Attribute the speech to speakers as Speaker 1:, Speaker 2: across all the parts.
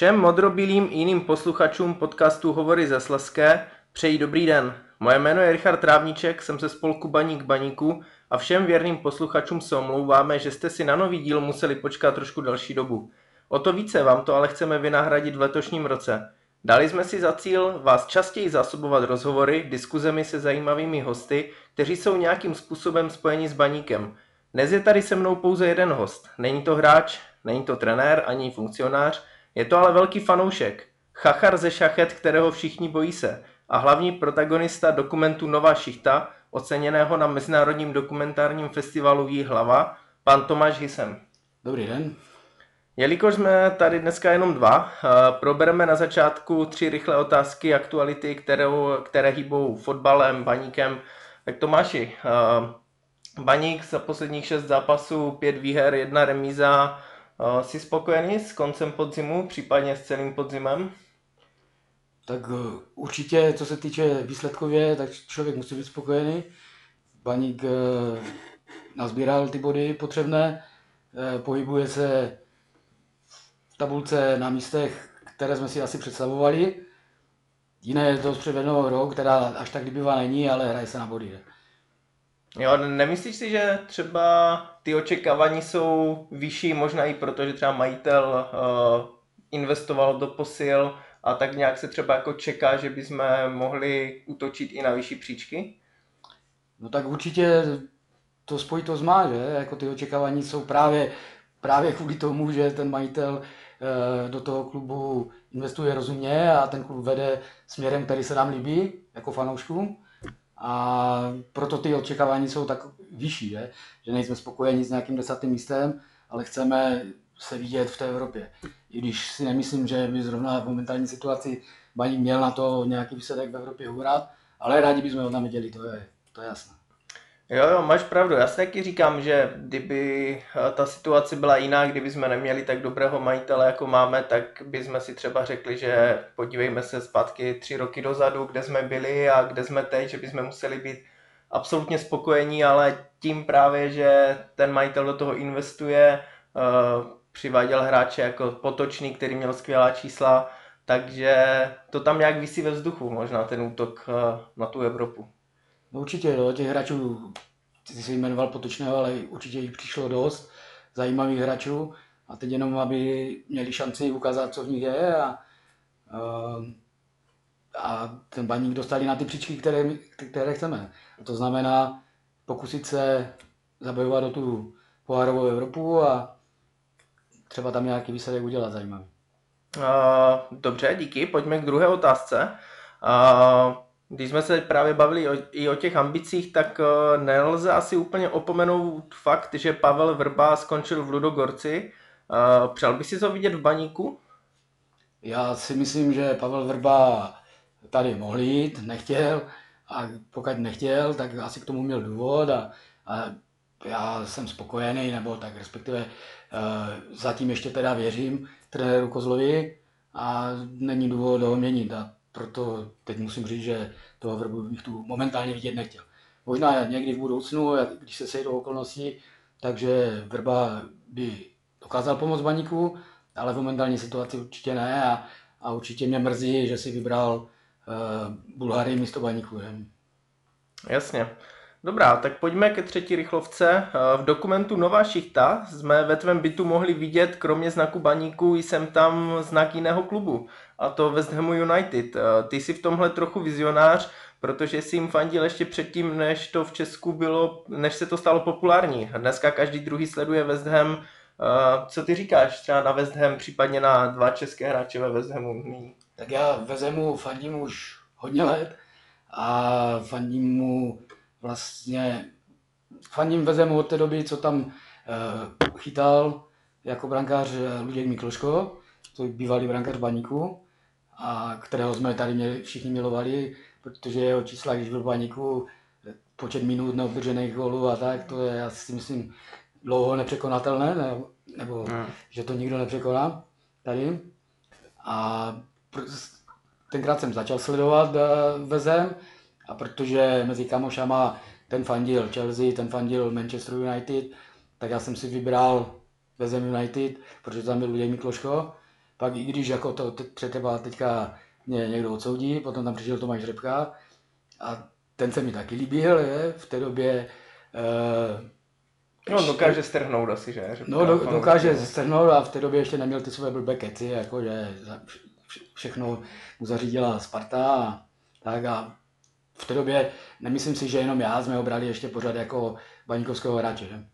Speaker 1: Všem modrobilým i jiným posluchačům podcastu Hovory ze Sleské přeji dobrý den. Moje jméno je Richard Trávníček, jsem ze spolku Baník Baníku a všem věrným posluchačům se omlouváme, že jste si na nový díl museli počkat trošku další dobu. O to více vám to ale chceme vynahradit v letošním roce. Dali jsme si za cíl vás častěji zásobovat rozhovory, diskuzemi se zajímavými hosty, kteří jsou nějakým způsobem spojeni s baníkem. Dnes je tady se mnou pouze jeden host. Není to hráč, není to trenér ani funkcionář, je to ale velký fanoušek. Chachar ze šachet, kterého všichni bojí se. A hlavní protagonista dokumentu Nová šichta, oceněného na Mezinárodním dokumentárním festivalu Jí hlava, pan Tomáš Hisem.
Speaker 2: Dobrý den.
Speaker 1: Jelikož jsme tady dneska jenom dva, eh, probereme na začátku tři rychlé otázky aktuality, kterou, které hýbou fotbalem, baníkem. Tak Tomáši, eh, baník za posledních šest zápasů, pět výher, jedna remíza. Eh, jsi spokojený s koncem podzimu, případně s celým podzimem?
Speaker 2: Tak určitě, co se týče výsledkově, tak člověk musí být spokojený. Baník nazbíral ty body potřebné, pohybuje se tabulce na místech, které jsme si asi představovali. Jiné je to předvednou hrou, která až tak líbivá není, ale hraje se na body.
Speaker 1: Jo, nemyslíš si, že třeba ty očekávání jsou vyšší, možná i proto, že třeba majitel uh, investoval do posil a tak nějak se třeba jako čeká, že bychom mohli útočit i na vyšší příčky?
Speaker 2: No tak určitě to spojitost má, že? Jako ty očekávání jsou právě, právě kvůli tomu, že ten majitel Eh, do toho klubu investuje rozumně a ten klub vede směrem, který se nám líbí jako fanouškům. A proto ty očekávání jsou tak vyšší, že, že nejsme spokojeni s nějakým desátým místem, ale chceme se vidět v té Evropě. I když si nemyslím, že by zrovna v momentální situaci Baník měl na to nějaký výsledek v Evropě uhrát, ale rádi bychom ho tam viděli, to je, to je jasné.
Speaker 1: Jo, jo, máš pravdu. Já si taky říkám, že kdyby eh, ta situace byla jiná, kdyby jsme neměli tak dobrého majitele, jako máme, tak bychom si třeba řekli, že podívejme se zpátky tři roky dozadu, kde jsme byli a kde jsme teď, že bychom museli být absolutně spokojení, ale tím právě, že ten majitel do toho investuje, eh, přiváděl hráče jako Potočný, který měl skvělá čísla, takže to tam nějak vysí ve vzduchu, možná ten útok eh, na tu Evropu.
Speaker 2: No určitě, jo, těch hráčů, ty jsi jmenoval Potočného, ale určitě jich přišlo dost zajímavých hráčů a teď jenom, aby měli šanci ukázat, co v nich je a, a, a ten baník dostali na ty příčky, které, které chceme. A to znamená pokusit se zabojovat do tu pohárovou Evropu a třeba tam nějaký výsledek udělat zajímavý.
Speaker 1: Uh, dobře, díky. Pojďme k druhé otázce. Uh, když jsme se právě bavili o, i o těch ambicích, tak uh, nelze asi úplně opomenout fakt, že Pavel Vrba skončil v Ludogorci. Uh, přál by si to vidět v baníku?
Speaker 2: Já si myslím, že Pavel Vrba tady mohl jít, nechtěl a pokud nechtěl, tak asi k tomu měl důvod a, a já jsem spokojený, nebo tak respektive uh, zatím ještě teda věřím trenéru Kozlovi a není důvod ho měnit. A proto teď musím říct, že toho vrbu bych tu momentálně vidět nechtěl. Možná někdy v budoucnu, když se sejdou okolnosti, takže vrba by dokázal pomoct baníku, ale v momentální situaci určitě ne a, a určitě mě mrzí, že si vybral uh, Bulhary místo baníku.
Speaker 1: Jasně. Dobrá, tak pojďme ke třetí rychlovce. Eh, v dokumentu Nová šichta jsme ve tvém bytu mohli vidět, kromě znaku baníku, jsem tam znak jiného klubu, a to West Hamu United. Eh, ty jsi v tomhle trochu vizionář, protože jsi jim fandil ještě předtím, než to v Česku bylo, než se to stalo populární. Dneska každý druhý sleduje West Ham. Eh, co ty říkáš třeba na West Ham, případně na dva české hráče ve West Hamu?
Speaker 2: Tak já West Hamu fandím už hodně let a fandím mu vlastně faním vezemu od té doby, co tam uh, chytal jako brankář eh, Luděk Mikloško, to bývalý brankář Baníku, a kterého jsme tady měli, všichni milovali, protože jeho čísla, když byl v Baníku, počet minut neobdržených gólů a tak, to je, já si myslím, dlouho nepřekonatelné, ne, nebo hmm. že to nikdo nepřekoná tady. A tenkrát jsem začal sledovat Vezem, a protože mezi kamošama ten fandil Chelsea, ten fandil Manchester United, tak já jsem si vybral Vezem United, protože tam byl Luděj Mikloško Pak i když jako to třeba teďka mě někdo odsoudí, potom tam přišel Tomáš Řepka a ten se mi taky líbil, je, v té době
Speaker 1: No, dokáže strhnout asi, že?
Speaker 2: Řepka, no, do, dokáže strhnout a v té době ještě neměl ty své blbé keci, jako že všechno mu zařídila Sparta a tak a v té době nemyslím si, že jenom já jsme ho brali ještě pořád jako baníkovského hráče. Že?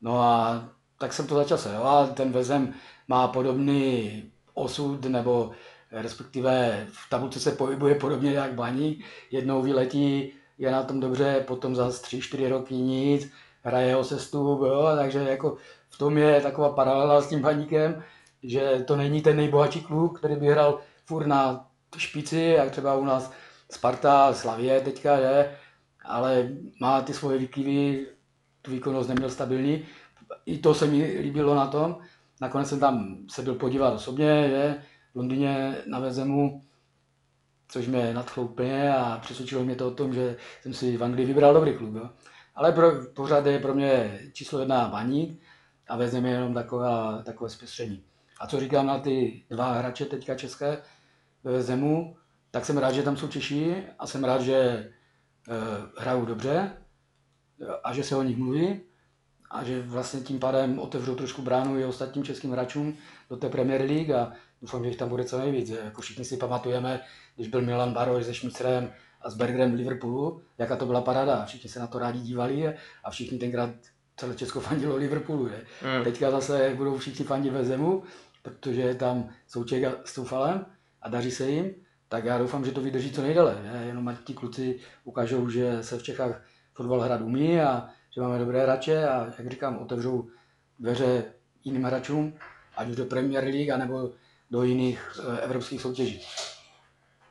Speaker 2: No a tak jsem to začal sledovat, ten Vezem má podobný osud, nebo respektive v tabulce se pohybuje podobně jak Baník, jednou vyletí, je na tom dobře, potom za 3-4 roky nic, hraje o sestup, jo, takže jako v tom je taková paralela s tím Baníkem, že to není ten nejbohatší klub, který by hrál furt na špici, jak třeba u nás Sparta, Slavie teďka, je, ale má ty svoje výkyvy, tu výkonnost neměl stabilní. I to se mi líbilo na tom. Nakonec jsem tam se byl podívat osobně, je, v Londýně na Vezemu, což mě nadchlo úplně a přesvědčilo mě to o tom, že jsem si v Anglii vybral dobrý klub. Jo. Ale pro, pořád je pro mě číslo jedna baník a Vezem je jenom taková, takové zpestření. A co říkám na ty dva hráče teďka české ve Zemu, tak jsem rád, že tam jsou Češi a jsem rád, že uh, hrajou dobře a že se o nich mluví a že vlastně tím pádem otevřou trošku bránu i ostatním českým hráčům do té Premier League a doufám, že jich tam bude co nejvíc. Jako všichni si pamatujeme, když byl Milan Baroj se Šmicrem a s Bergerem v Liverpoolu, jaká to byla parada. Všichni se na to rádi dívali a všichni tenkrát celé Česko fandilo Liverpoolu. Je. Mm. Teďka zase budou všichni fandit ve Zemu, protože je tam Souček s Toufalem a daří se jim, tak já doufám, že to vydrží co nejdéle. Ne? Jenom ať ti kluci ukážou, že se v Čechách fotbal hrát umí a že máme dobré hráče a jak říkám, otevřou dveře jiným hráčům, ať už do Premier League, anebo do jiných eh, evropských soutěží.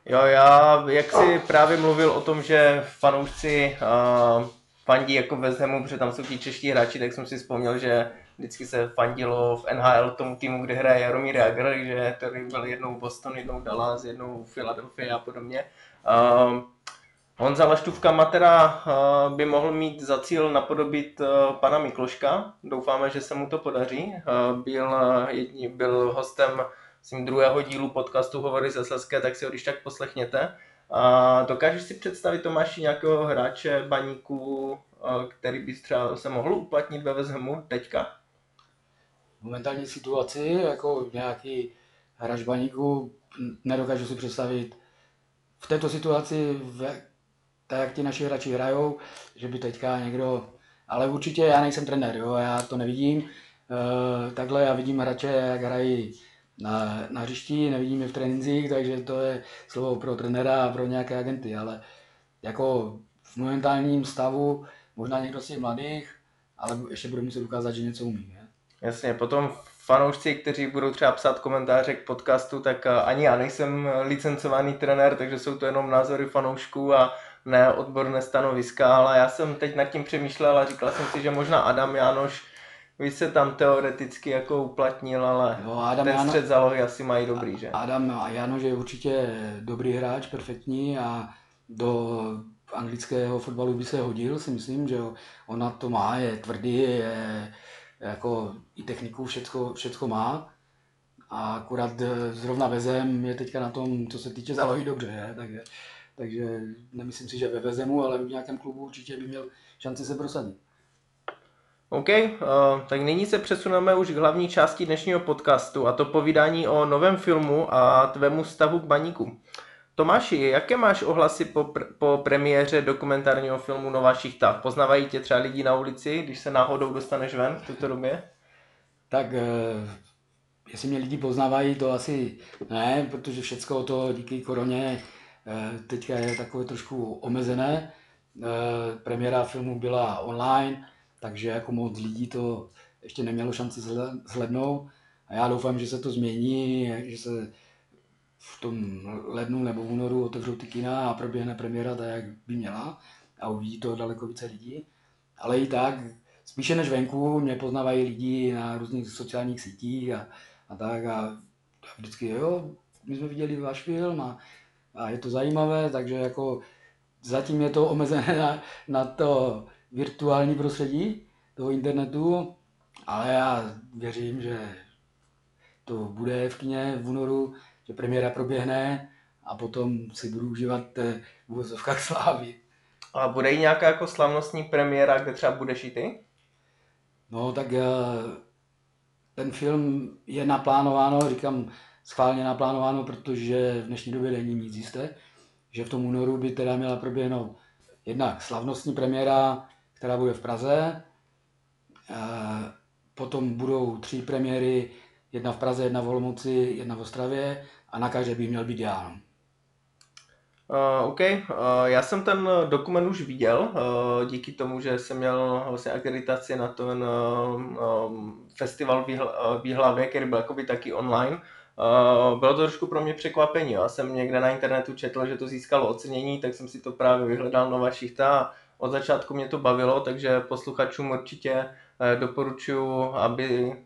Speaker 1: Jo, já, jak jsi právě mluvil o tom, že fanoušci uh, fandí jako Zemu, protože tam jsou ti čeští hráči, tak jsem si vzpomněl, že vždycky se fandilo v NHL tomu týmu, kde hraje Jaromír Jagr, že tady byl jednou Boston, jednou Dallas, jednou Philadelphia a podobně. Uh, Honza Laštůvka Matera uh, by mohl mít za cíl napodobit uh, pana Mikloška. Doufáme, že se mu to podaří. Uh, byl, byl hostem svým druhého dílu podcastu Hovory ze Sleské, tak si ho když tak poslechněte. A dokážeš si představit Tomáši nějakého hráče, baníku, který by třeba se mohl uplatnit ve Vezhemu teďka?
Speaker 2: momentální situaci, jako nějaký hráč baníku, nedokážu si představit v této situaci, v, tak jak ti naši hráči hrajou, že by teďka někdo, ale určitě já nejsem trenér, jo, já to nevidím, e, takhle já vidím hráče, jak hrají na, na hřišti, nevidím je v trénincích, takže to je slovo pro trenéra a pro nějaké agenty, ale jako v momentálním stavu možná někdo z těch mladých, ale ještě bude muset ukázat, že něco umí. Je?
Speaker 1: Jasně, potom fanoušci, kteří budou třeba psát komentáře k podcastu, tak eh, ani já nejsem licencovaný trenér, takže jsou to jenom názory fanoušků a ne odborné stanoviska, ale já jsem teď nad tím přemýšlel a říkal jsem si, že možná Adam Jánoš by se tam teoreticky jako uplatnil, ale jo, Adam ten střed zálohy asi mají dobrý, že?
Speaker 2: Adam a Jánoš je určitě dobrý hráč, perfektní a do anglického fotbalu by se hodil, si myslím, že on na to má, je tvrdý, je jako i techniku všecko, všecko má. A akorát eh, zrovna Vezem je teďka na tom, co se týče zálohy dobře, je? Takže, takže nemyslím si, že ve Vezemu, ale v nějakém klubu určitě by měl šanci se prosadit.
Speaker 1: OK, uh, tak nyní se přesuneme už k hlavní části dnešního podcastu a to povídání o novém filmu a tvému stavu k baníku. Tomáši, jaké máš ohlasy po, pr- po premiéře dokumentárního filmu Nová šichta? Poznávají tě třeba lidi na ulici, když se náhodou dostaneš ven v této době?
Speaker 2: Tak eh, jestli mě lidi poznávají, to asi ne, protože všechno to díky koroně teďka je takové trošku omezené. Eh, premiéra filmu byla online, takže jako moc lidí to ještě nemělo šanci zhlednout. A já doufám, že se to změní, že se v tom lednu nebo únoru otevřou ty kina a proběhne premiéra tak, jak by měla a uvidí to daleko více lidí. Ale i tak, spíše než venku, mě poznávají lidi na různých sociálních sítích a, a tak a, a vždycky, jo, my jsme viděli váš film a, a je to zajímavé, takže jako zatím je to omezené na, na to virtuální prostředí toho internetu, ale já věřím, že to bude v kině v únoru, že premiéra proběhne a potom si budu užívat eh, v uvozovkách slávy.
Speaker 1: A bude i nějaká jako slavnostní premiéra, kde třeba budeš i ty?
Speaker 2: No tak eh, ten film je naplánováno, říkám schválně naplánováno, protože v dnešní době není nic jisté, že v tom únoru by teda měla proběhnout jednak slavnostní premiéra, která bude v Praze, eh, potom budou tři premiéry, jedna v Praze, jedna v Olomouci, jedna v Ostravě a na každé by měl být já.
Speaker 1: Uh, OK, uh, já jsem ten dokument už viděl, uh, díky tomu, že jsem měl vlastně akreditaci na ten uh, um, festival výhlavě, který byl jakoby taky online. Uh, bylo to trošku pro mě překvapení. Já jsem někde na internetu četl, že to získalo ocenění, tak jsem si to právě vyhledal na vašich a od začátku mě to bavilo, takže posluchačům určitě uh, doporučuji, aby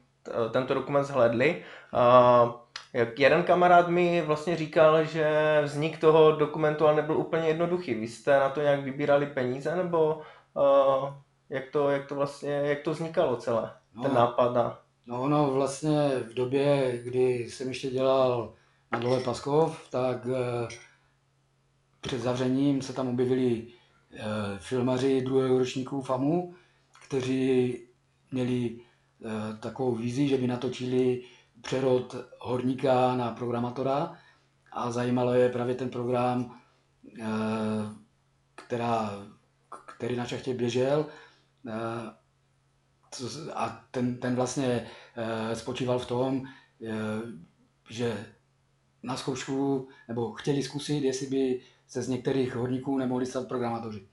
Speaker 1: tento dokument zhledli. Uh, jak jeden kamarád mi vlastně říkal, že vznik toho dokumentu ale nebyl úplně jednoduchý. Vy jste na to nějak vybírali peníze, nebo uh, jak, to, jak to vlastně, jak to vznikalo celé, no, ten nápad? A...
Speaker 2: No, no, vlastně v době, kdy jsem ještě dělal na dole Paskov, tak uh, před zavřením se tam objevili uh, filmaři druhého ročníku FAMu, kteří měli uh, takovou vizi, že by natočili přerod horníka na programátora. A zajímalo je právě ten program, eh, která, který na čachtě běžel eh, a ten, ten vlastně eh, spočíval v tom, že na zkoušku, nebo chtěli zkusit, jestli by se z některých horníků nemohli stát programátoři.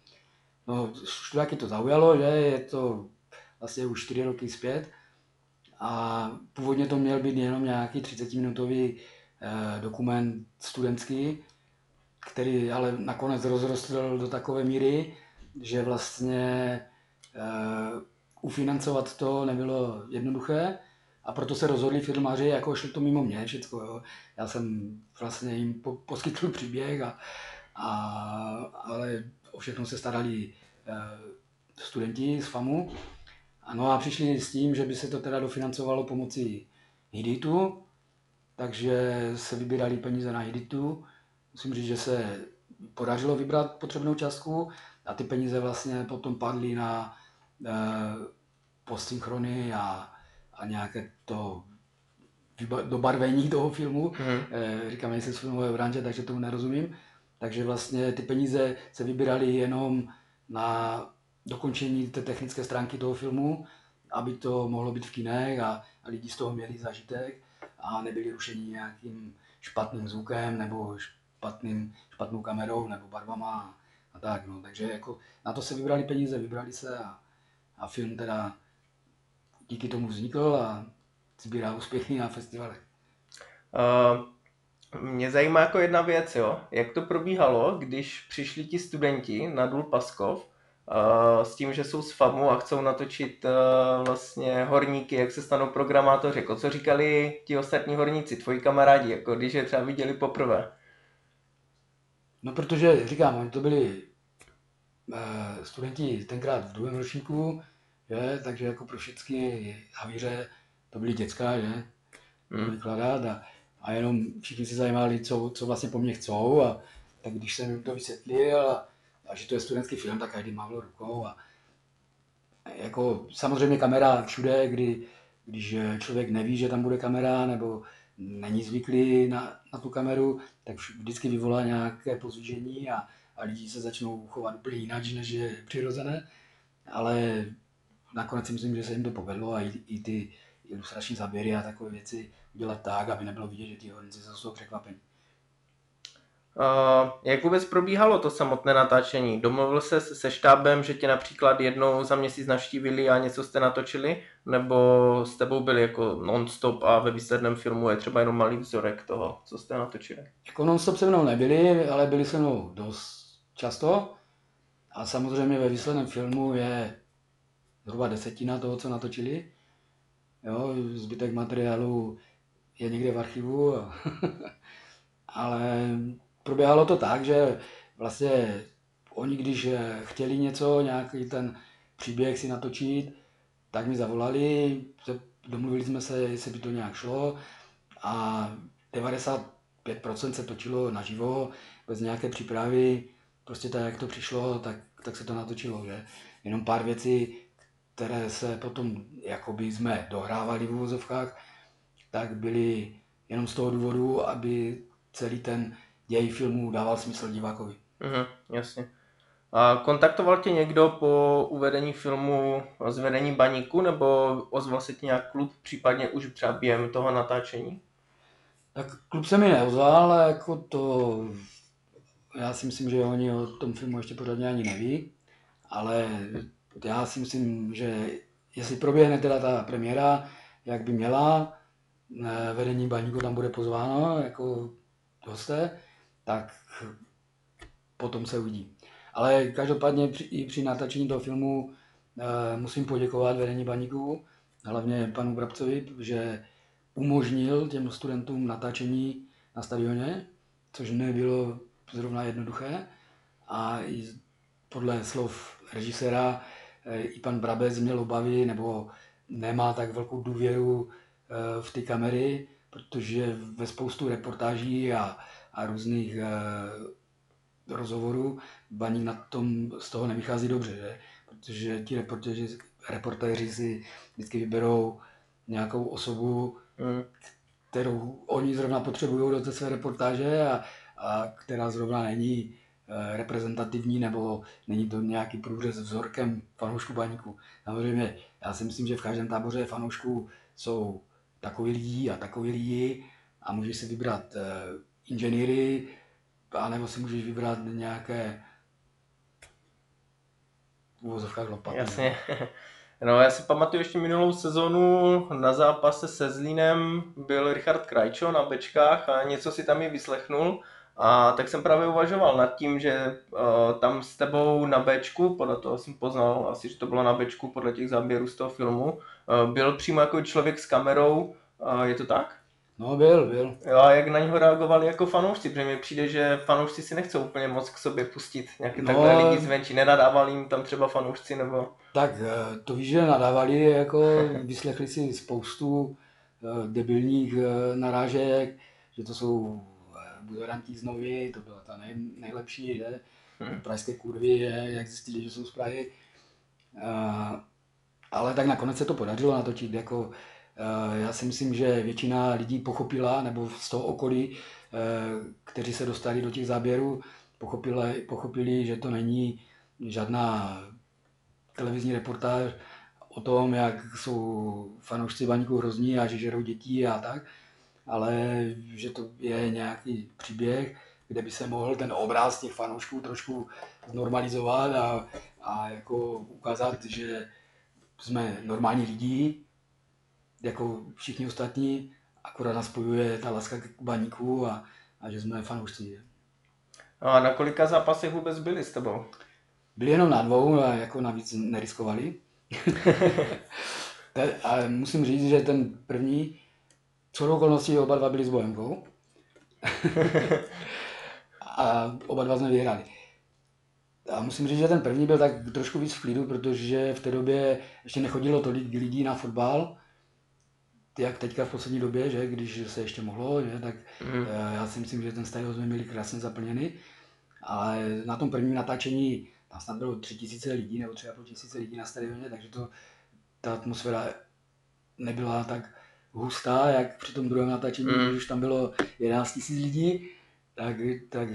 Speaker 2: No, študáky to zaujalo, že je to vlastně už 4 roky zpět, a původně to měl být jenom nějaký 30-minutový eh, dokument studentský, který ale nakonec rozrostl do takové míry, že vlastně eh, ufinancovat to nebylo jednoduché a proto se rozhodli filmaři, jako šlo to mimo mě všechno. Já jsem vlastně jim po, poskytl příběh, a, a, ale o všechno se starali eh, studenti z FAMu. Ano a přišli s tím, že by se to teda dofinancovalo pomocí Hiditu, takže se vybírali peníze na Hiditu. Musím říct, že se podařilo vybrat potřebnou částku a ty peníze vlastně potom padly na e, postsynchrony a, a nějaké to dobarvení toho filmu. Mm. E, říkám, nejsem z filmové branže, takže tomu nerozumím. Takže vlastně ty peníze se vybíraly jenom na dokončení té technické stránky toho filmu, aby to mohlo být v kinech a, a lidi z toho měli zažitek a nebyli rušeni nějakým špatným zvukem nebo špatným, špatnou kamerou nebo barvama a tak. No. Takže jako na to se vybrali peníze, vybrali se a, a film teda díky tomu vznikl a sbírá úspěchy na festivalech.
Speaker 1: Uh, mě zajímá jako jedna věc, jo. Jak to probíhalo, když přišli ti studenti na Důl Paskov s tím, že jsou z FAMu a chcou natočit vlastně horníky, jak se stanou programátoři. Jako co říkali ti ostatní horníci, tvoji kamarádi, jako když je třeba viděli poprvé?
Speaker 2: No protože, říkám, oni to byli uh, studenti tenkrát v druhém ročníku, že? takže jako pro všechny havíře to byly děcka, že? Hmm. Vykladat a, a jenom všichni se zajímali, co, co vlastně po mně chcou a tak když jsem jim to vysvětlil a a že to je studentský film, tak každý mávl rukou a jako samozřejmě kamera všude, kdy, když člověk neví, že tam bude kamera, nebo není zvyklý na, na tu kameru, tak vždycky vyvolá nějaké pozvížení a, a lidi se začnou chovat úplně jinak, než je přirozené. Ale nakonec si myslím, že se jim to povedlo a i, i ty ilustrační záběry a takové věci udělat tak, aby nebylo vidět, že ty horníci jsou překvapení.
Speaker 1: Uh, jak vůbec probíhalo to samotné natáčení? Domluvil se se štábem, že tě například jednou za měsíc navštívili a něco jste natočili? Nebo s tebou byli jako non-stop a ve výsledném filmu je třeba jenom malý vzorek toho, co jste natočili?
Speaker 2: Jako non-stop se mnou nebyli, ale byli se mnou dost často. A samozřejmě ve výsledném filmu je zhruba desetina toho, co natočili. Jo, zbytek materiálu je někde v archivu. ale proběhalo to tak, že vlastně oni, když chtěli něco, nějaký ten příběh si natočit, tak mi zavolali, domluvili jsme se, jestli by to nějak šlo a 95% se točilo naživo, bez nějaké přípravy, prostě tak, jak to přišlo, tak, tak se to natočilo, že? Jenom pár věcí, které se potom, jakoby jsme dohrávali v úvozovkách, tak byly jenom z toho důvodu, aby celý ten děj filmu dával smysl divákovi.
Speaker 1: Mhm, jasně. A kontaktoval tě někdo po uvedení filmu z vedení baníku, nebo ozval se ti nějak klub, případně už třeba během toho natáčení?
Speaker 2: Tak klub se mi neozval, ale jako to, já si myslím, že oni o tom filmu ještě pořádně ani neví, ale já si myslím, že jestli proběhne teda ta premiéra, jak by měla, vedení baníku tam bude pozváno jako hosté, tak potom se uvidí. Ale každopádně i při natáčení toho filmu e, musím poděkovat vedení baníku, hlavně panu Brabcovi, že umožnil těm studentům natáčení na stadioně, což nebylo zrovna jednoduché. A i podle slov režiséra e, i pan Brabec měl obavy nebo nemá tak velkou důvěru e, v ty kamery, protože ve spoustu reportáží a, a různých e, rozhovorů Baník na tom z toho nevychází dobře, že? protože ti reportéři, reportéři si vždycky vyberou nějakou osobu, mm. kterou oni zrovna potřebují do té své reportáže a která zrovna není e, reprezentativní nebo není to nějaký průřez vzorkem fanoušků baníku. Samozřejmě, já si myslím, že v každém táboře fanoušků jsou takový lidi a takový lidi a můžeš si vybrat e, inženýry, anebo si můžeš vybrat nějaké uvozovkách lopaty.
Speaker 1: Jasně. No, já si pamatuju ještě minulou sezonu na zápase se Zlínem byl Richard Krajčo na bečkách a něco si tam i vyslechnul. A tak jsem právě uvažoval nad tím, že uh, tam s tebou na Bčku, podle toho jsem poznal asi, že to bylo na Bčku podle těch záběrů z toho filmu, uh, byl přímo jako člověk s kamerou, uh, je to tak?
Speaker 2: No byl, byl.
Speaker 1: Jo, a jak na něho reagovali jako fanoušci, protože mi přijde, že fanoušci si nechcou úplně moc k sobě pustit nějaké no, takhle lidi zvenčí, nenadávali jim tam třeba fanoušci nebo...
Speaker 2: Tak to víš, že nadávali, jako vyslechli si spoustu debilních narážek, že to jsou budoranti z Novy, to byla ta nej, nejlepší, že? Pražské kurvy, jak zjistili, že jsou z Prahy. ale tak nakonec se to podařilo natočit, jako Eh, já si myslím, že většina lidí pochopila, nebo z toho okolí, eh, kteří se dostali do těch záběrů, pochopili, pochopili že to není žádná televizní reportáž o tom, jak jsou fanoušci baníků hrozní a že žerou dětí a tak, ale že to je nějaký příběh, kde by se mohl ten obraz těch fanoušků trošku normalizovat a, a jako ukázat, že jsme normální lidi, jako všichni ostatní, akorát nás spojuje ta láska k baníku a, a že jsme fanoušci.
Speaker 1: A na kolika zápasech vůbec byli s tebou?
Speaker 2: Byli jenom na dvou a jako navíc neriskovali. a musím říct, že ten první, co okolností oba dva byli s Bohemkou. a oba dva jsme vyhrali. A musím říct, že ten první byl tak trošku víc v klidu, protože v té době ještě nechodilo tolik lidí na fotbal jak teďka v poslední době, že když se ještě mohlo, že, tak mm. já si myslím, že ten stadion jsme měli krásně zaplněný. Ale na tom prvním natáčení tam snad bylo tři tisíce lidí nebo třeba půl tisíce lidí na stadioně, takže to, ta atmosféra nebyla tak hustá, jak při tom druhém natáčení, mm. když už tam bylo 11 tisíc lidí, tak, tak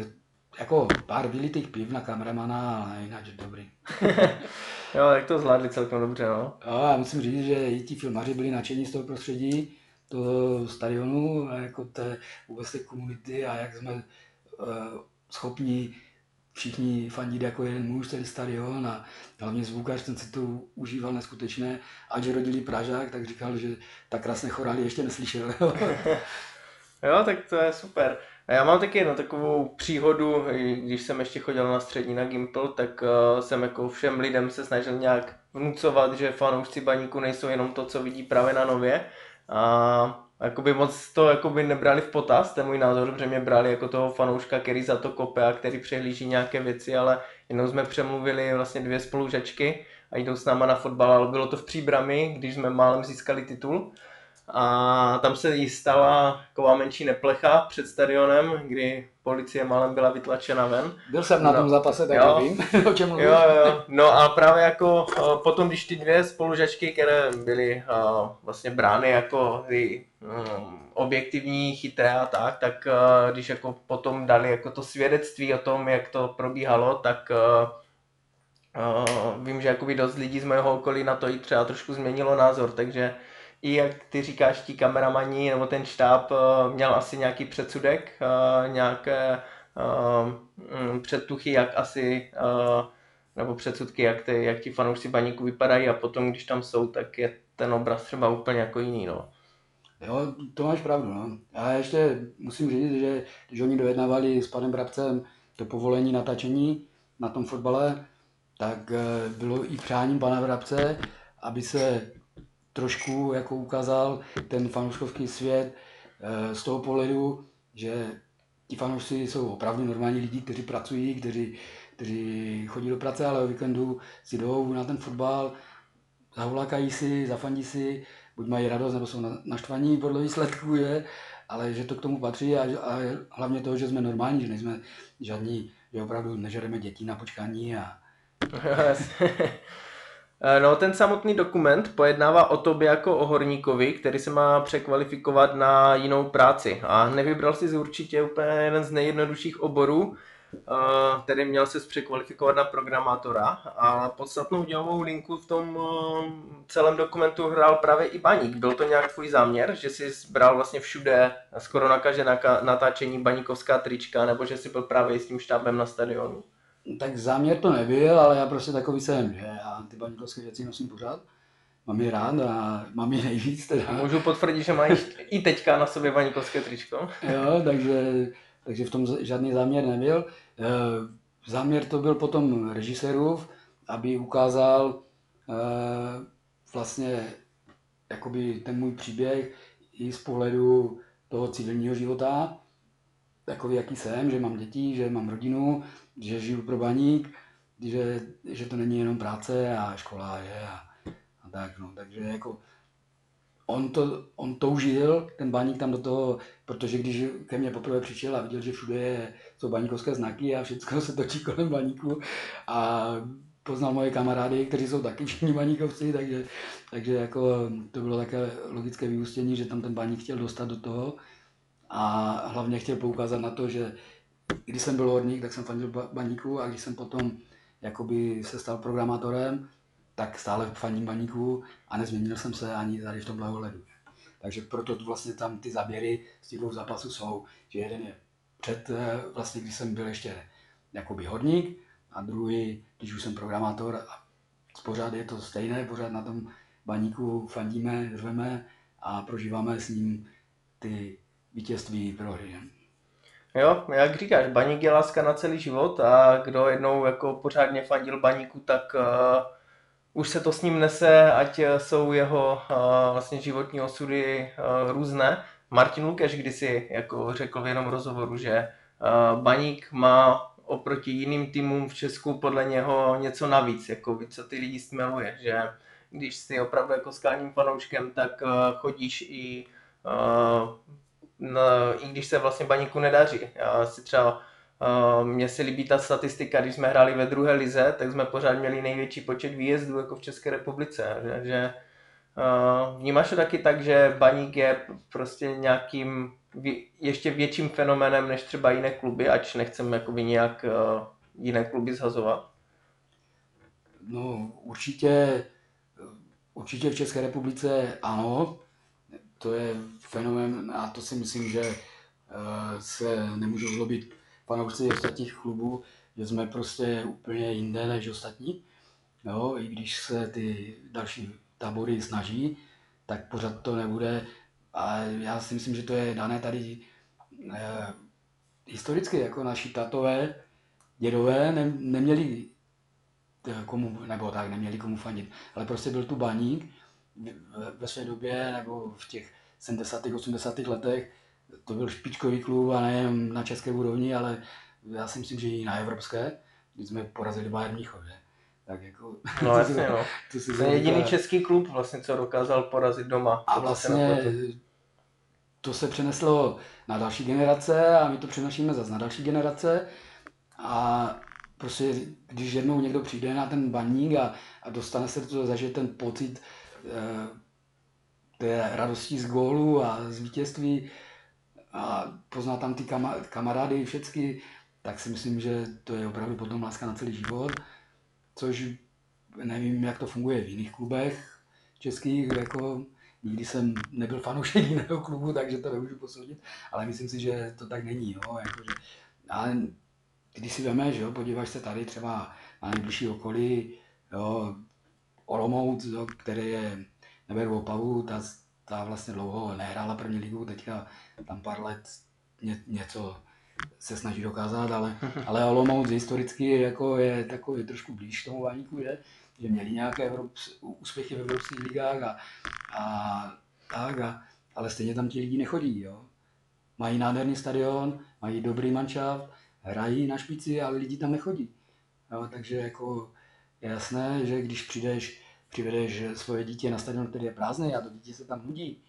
Speaker 2: jako pár vylitých piv na kameramana, ale jinak dobrý.
Speaker 1: jo, jak to zvládli celkem dobře, no.
Speaker 2: Jo, já musím říct, že i ti filmaři byli nadšení z toho prostředí, toho stadionu a jako té vůbec té komunity a jak jsme uh, schopni všichni fandit jako jeden muž, celý stadion a hlavně zvukař, ten si to užíval neskutečné. A že rodilý Pražák, tak říkal, že tak krásné chorály ještě neslyšel.
Speaker 1: jo, tak to je super. A já mám taky jednu takovou příhodu, když jsem ještě chodil na střední na Gimple, tak uh, jsem jako všem lidem se snažil nějak vnucovat, že fanoušci baníku nejsou jenom to, co vidí právě na nově. A jakoby moc to jakoby nebrali v potaz, ten můj názor, protože mě brali jako toho fanouška, který za to kope a který přehlíží nějaké věci, ale jenom jsme přemluvili vlastně dvě spolužačky a jdou s náma na fotbal, ale bylo to v příbrami, když jsme málem získali titul. A tam se jí stala taková menší neplecha před stadionem, kdy policie malem byla vytlačena ven.
Speaker 2: Byl jsem na
Speaker 1: No.
Speaker 2: tom zápase, tak
Speaker 1: Jo.
Speaker 2: vím, o čem mluvíš.
Speaker 1: Jo, jo. No a právě jako potom, když ty dvě spolužačky, které byly vlastně brány jako ty objektivní, chytré a tak, tak když jako potom dali jako to svědectví o tom, jak to probíhalo, tak vím, že jakoby dost lidí z mého okolí na to i třeba trošku změnilo názor, takže i jak ty říkáš, ti kameramani nebo ten štáb eh, měl asi nějaký předsudek, eh, nějaké uh, předtuchy, jak asi, nebo předsudky, jak, ty, jak ti fanoušci baníku vypadají a potom, když tam jsou, tak je ten obraz třeba úplně jako jiný, no.
Speaker 2: Jo, to máš pravdu, no. A ještě musím říct, že když oni dojednávali s panem Brabcem to povolení natáčení na tom fotbale, tak eh, bylo i přáním pana Brabce, aby se trošku jako ukázal ten fanouškovský svět eh, z toho pohledu, že ti fanoušci jsou opravdu normální lidi, kteří pracují, kteří, kteří chodí do práce, ale o víkendu si jdou na ten fotbal, zavlakají si, zafandí si, buď mají radost, nebo jsou na- naštvaní podle výsledků, je, ale že to k tomu patří a, a hlavně to, že jsme normální, že nejsme žádní, že opravdu nežereme děti na počkání a
Speaker 1: No, ten samotný dokument pojednává o tobě jako o horníkovi, který se má překvalifikovat na jinou práci. A nevybral si určitě úplně jeden z nejjednodušších oborů, eh, který měl se překvalifikovat na programátora. A podstatnou dělovou linku v tom eh, celém dokumentu hrál právě i Baník. Byl to nějak tvůj záměr, že jsi bral vlastně všude skoro na každé natáčení baníkovská trička, nebo že jsi byl právě s tím štábem na stadionu?
Speaker 2: Tak záměr to nebyl, ale já prostě takový jsem, že já ty baníkovské věci nosím pořád, mám je rád a mám je nejvíc teda.
Speaker 1: Můžu potvrdit, že máš i teďka na sobě baníkovské tričko.
Speaker 2: Jo, takže, takže v tom žádný záměr nebyl. Eh, Záměr to byl potom režisérův, aby ukázal eh, vlastně jakoby ten můj příběh i z pohledu toho civilního života, takový, jaký jsem, že mám děti, že mám rodinu, že žiju pro baník, že, že to není jenom práce a škola, že a, a tak, no. Takže jako on, to, on toužil, ten baník tam do toho, protože když ke mně poprvé přišel a viděl, že všude je, jsou baníkovské znaky a všechno se točí kolem baníku a poznal moje kamarády, kteří jsou taky všichni baníkovci, takže, takže jako to bylo také logické vyústění, že tam ten baník chtěl dostat do toho a hlavně chtěl poukázat na to, že když jsem byl horník, tak jsem fandil ba- baníku a když jsem potom jakoby se stal programátorem, tak stále fandím baníku a nezměnil jsem se ani tady v tomhle ohledu. Takže proto vlastně tam ty záběry z těch dvou zápasů jsou, že jeden je před, eh, vlastně když jsem byl ještě jakoby horník a druhý, když už jsem programátor a pořád je to stejné, pořád na tom baníku fandíme, řveme a prožíváme s ním ty vítězství prohry.
Speaker 1: Jo, jak říkáš, baník je láska na celý život a kdo jednou jako pořádně fandil baníku, tak uh, už se to s ním nese, ať eh, jsou jeho uh, vlastně životní osudy uh, různé. Martin Lukeš kdysi jako řekl v jednom rozhovoru, že uh, baník má oproti jiným týmům v Česku podle něho něco navíc, jako co ty lidi stmeluje, že když jsi opravdu jako skálním fanouškem, tak uh, chodíš i uh, no, i když se vlastně baníku nedaří. Já si třeba, uh, mně se líbí ta statistika, když jsme hráli ve druhé lize, tak jsme pořád měli největší počet výjezdů jako v České republice. Že, že uh, vnímáš to taky tak, že baník je prostě nějakým ještě větším fenoménem než třeba jiné kluby, ač nechceme jakoby nějak uh, jiné kluby zhazovat?
Speaker 2: No určitě, určitě v České republice ano, to je fenomén a to si myslím, že eh, se nemůžou zlobit fanoušci ostatních klubů, že jsme prostě úplně jinde než ostatní. Jo, I když se ty další tábory snaží, tak pořád to nebude. A já si myslím, že to je dané tady eh, historicky, jako naši tatové, dědové ne, neměli eh, komu, nebo tak, neměli komu fandit, ale prostě byl tu baník ve, své době, nebo v těch 70. 80. letech, to byl špičkový klub a nejen na české úrovni, ale já si myslím, že i na evropské, když jsme porazili Bayern Mnichov, že? Tak jako,
Speaker 1: No jasně, no.
Speaker 2: to
Speaker 1: To je jediný český klub, vlastně, co dokázal porazit doma.
Speaker 2: A vlastně to se přeneslo na další generace a my to přenašíme zase na další generace. A prostě, když jednou někdo přijde na ten baník a, a dostane se to, zažije ten pocit té radosti z gólu a z vítězství a pozná tam ty kama, kamarády všechny, tak si myslím, že to je opravdu potom láska na celý život. Což nevím, jak to funguje v jiných klubech českých, jako nikdy jsem nebyl fanoušek jiného klubu, takže to nemůžu posoudit, ale myslím si, že to tak není. Jo? Jakože, ale když si vemeš, jo, podíváš se tady třeba na nejbližší okolí, jo, Olomouc, jo, který je, neberu Opavu, ta, ta vlastně dlouho nehrála první ligu, teďka tam pár let ně, něco se snaží dokázat, ale, ale Olomouc historicky jako je takový trošku blíž tomu Vaníku, že, že měli nějaké Evrops, úspěchy v evropských ligách a, a tak, a, ale stejně tam ti lidi nechodí. Jo. Mají nádherný stadion, mají dobrý manšaft, hrají na špici, ale lidi tam nechodí. Jo, takže jako je jasné, že když přijdeš, přivedeš svoje dítě na stadion, který je prázdný a to dítě se tam nudí,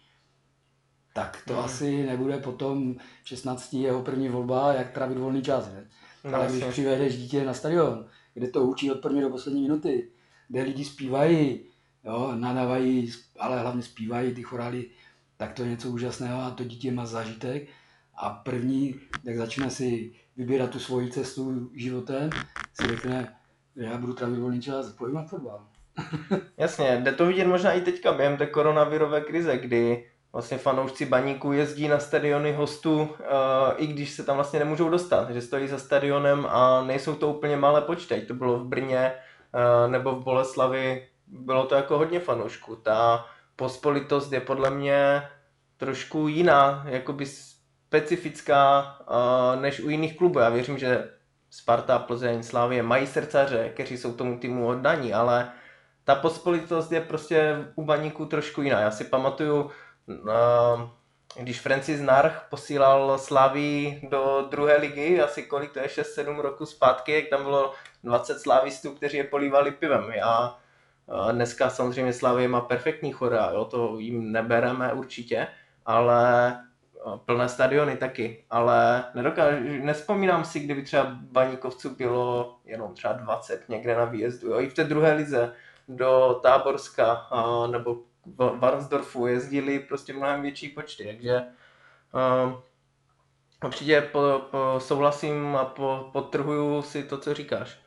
Speaker 2: tak to
Speaker 1: Mhm.
Speaker 2: asi nebude potom v 16 jeho první volba, jak trávit volný čas. Ne?
Speaker 1: No,
Speaker 2: Ale když přivedeš dítě na stadion, kde to učí od první do poslední minuty, kde lidi zpívají, jo, nadávají, ale hlavně zpívají ty chorály, tak to je něco úžasného a to dítě má zážitek. A první, jak začne si vybírat tu svoji cestu životem, si řekne, já budu trávit volný čas, pojďme na fotbal.
Speaker 1: Jasně, jde to vidět možná i teďka během té koronavirové krize, kdy vlastně fanoušci baníku jezdí na stadiony hostů, uh, i když se tam vlastně nemůžou dostat, že stojí za stadionem a nejsou to úplně malé počty, ať to bylo v Brně uh, nebo v Boleslavi, bylo to jako hodně fanoušků. Ta pospolitost je podle mě trošku jiná, jakoby specifická uh, než u jiných klubů. Já věřím, že Sparta, Plzeň, Slávie mají srdcaře, kteří jsou tomu týmu oddaní, ale ta pospolitost je prostě u baníků trošku jiná. Já si pamatuju, uh, když Francis Narch posílal Slavii do druhé ligy, asi kolik to je, 6-7 roku zpátky, jak tam bylo 20 slávistů, kteří je polívali pivem. Já uh, dneska samozřejmě Slavie má perfektní chora, jo, to jim nebereme určitě, ale plné stadiony taky, ale nedokážu, nespomínám si, kdyby třeba baníkovců bylo jenom třeba 20 někde na výjezdu, jo, i v té druhé lize do Táborska a, nebo v Varnsdorfu jezdili prostě mnohem větší počty, takže um, určitě po, po, souhlasím a po, podtrhuju si to, co říkáš.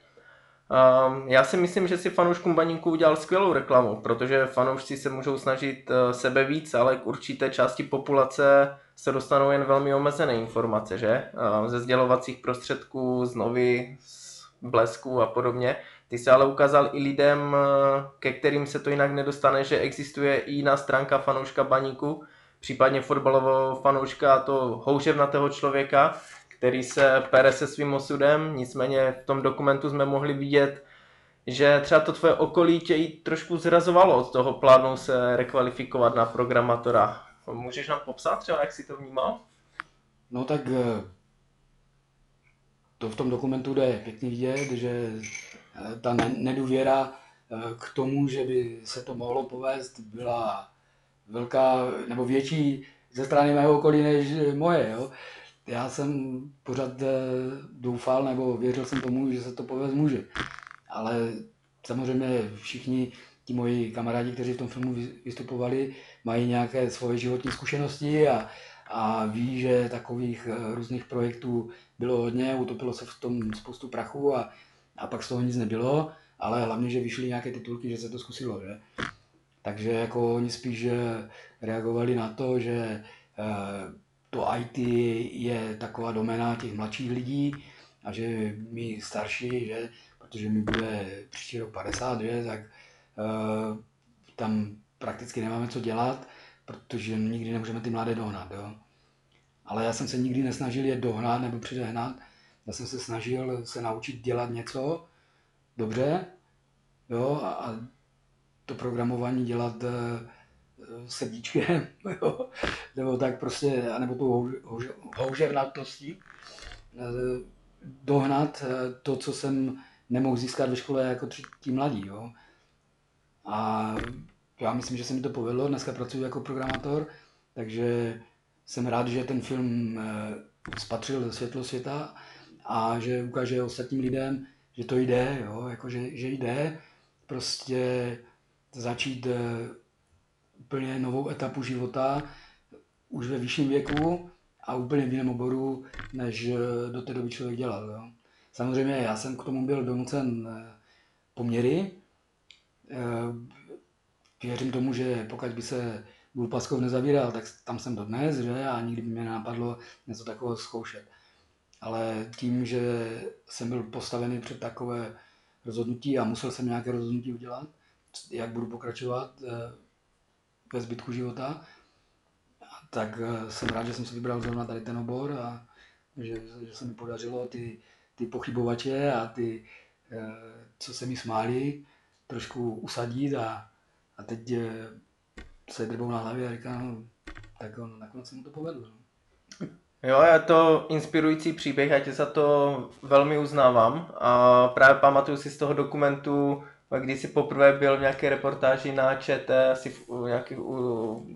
Speaker 1: Um, já si myslím, že si fanouškům baníku udělal skvělou reklamu, protože fanoušci se můžou snažit uh, sebe víc, ale k určité části populace se dostanou jen velmi omezené informace, že? Uh, ze sdělovacích prostředků, z novy, z blesku a podobně. Ty se ale ukázal i lidem, eh, ke kterým se to jinak nedostane, že existuje i jiná stránka fanouška baníku, případně fotbalového fanouška, to houževnatého člověka, který se pere se svým osudem, nicméně v tom dokumentu jsme mohli vidět, že třeba to tvoje okolí tě i trošku zrazovalo od toho plánu se rekvalifikovat na programatora. Můžeš nám popsat třeba, jak si to vnímal?
Speaker 2: No tak eh, to v tom dokumentu jde pěkně vidět, že eh, ta ne- nedůvěra eh, k tomu, že by se to mohlo povést, byla velká nebo větší ze strany mého okolí než moje. Jo. Já jsem pořád eh, doufal nebo věřil jsem tomu, že se to povést může. Ale samozřejmě všichni ti moji kamarádi, kteří v tom filmu vy- vystupovali, mají nějaké svoje životní zkušenosti a, a ví, že takových eh, různých projektů bylo hodně, utopilo se v tom spoustu prachu a, a pak z toho nic nebylo, ale hlavně, že vyšly nějaké titulky, že se to zkusilo. Že? Takže jako oni spíš eh, reagovali na to, že to IT je taková domena těch mladších lidí a že my starší, že, protože mi bude příští rok 50, že, tak eh, tam prakticky nemáme co dělat, protože nikdy nemůžeme ty mladé dohnat. Jo. Ale já jsem se nikdy nesnažil je dohnat nebo předehnat. Já jsem se snažil se naučit dělat něco dobře jo, a, a to programování dělat eh, srdíčkem, jo, nebo tak prostě, nebo tou houž, houž, houževnatostí, eh, dohnat eh, to, co jsem nemohl získat ve škole jako třetí mladí. Jo. A já myslím, že se mi to povedlo. Dneska pracuji jako programátor, takže jsem rád, že ten film eh, spatřil světlo světa a že ukáže ostatním lidem, že to jde, jo, jako že, že jde prostě začít úplně novou etapu života už ve vyšším věku a úplně v jiném oboru, než eh, do té doby člověk dělal. Jo. Samozřejmě já jsem k tomu byl donucen poměry. Věřím tomu, že pokud by se Paskov nezavíral, tak tam jsem dodnes, že? A nikdy by mě napadlo něco takového zkoušet. Ale tím, že jsem byl postavený před takové rozhodnutí a musel jsem nějaké rozhodnutí udělat, jak budu pokračovat eh, ve zbytku života, tak eh, jsem rád, že jsem si vybral zrovna tady ten obor a že, že se mi podařilo ty, ty pochybovače a ty, eh, co se mi smáli, trošku usadit a, a teď se drbou na hlavě a říká, no, tak on, nakonec se mu to povedlo. No.
Speaker 1: Jo, je to inspirující příběh, já tě za to velmi uznávám. A právě pamatuju si z toho dokumentu, když jsi poprvé byl v nějaké reportáži na ČT, asi v nějakých,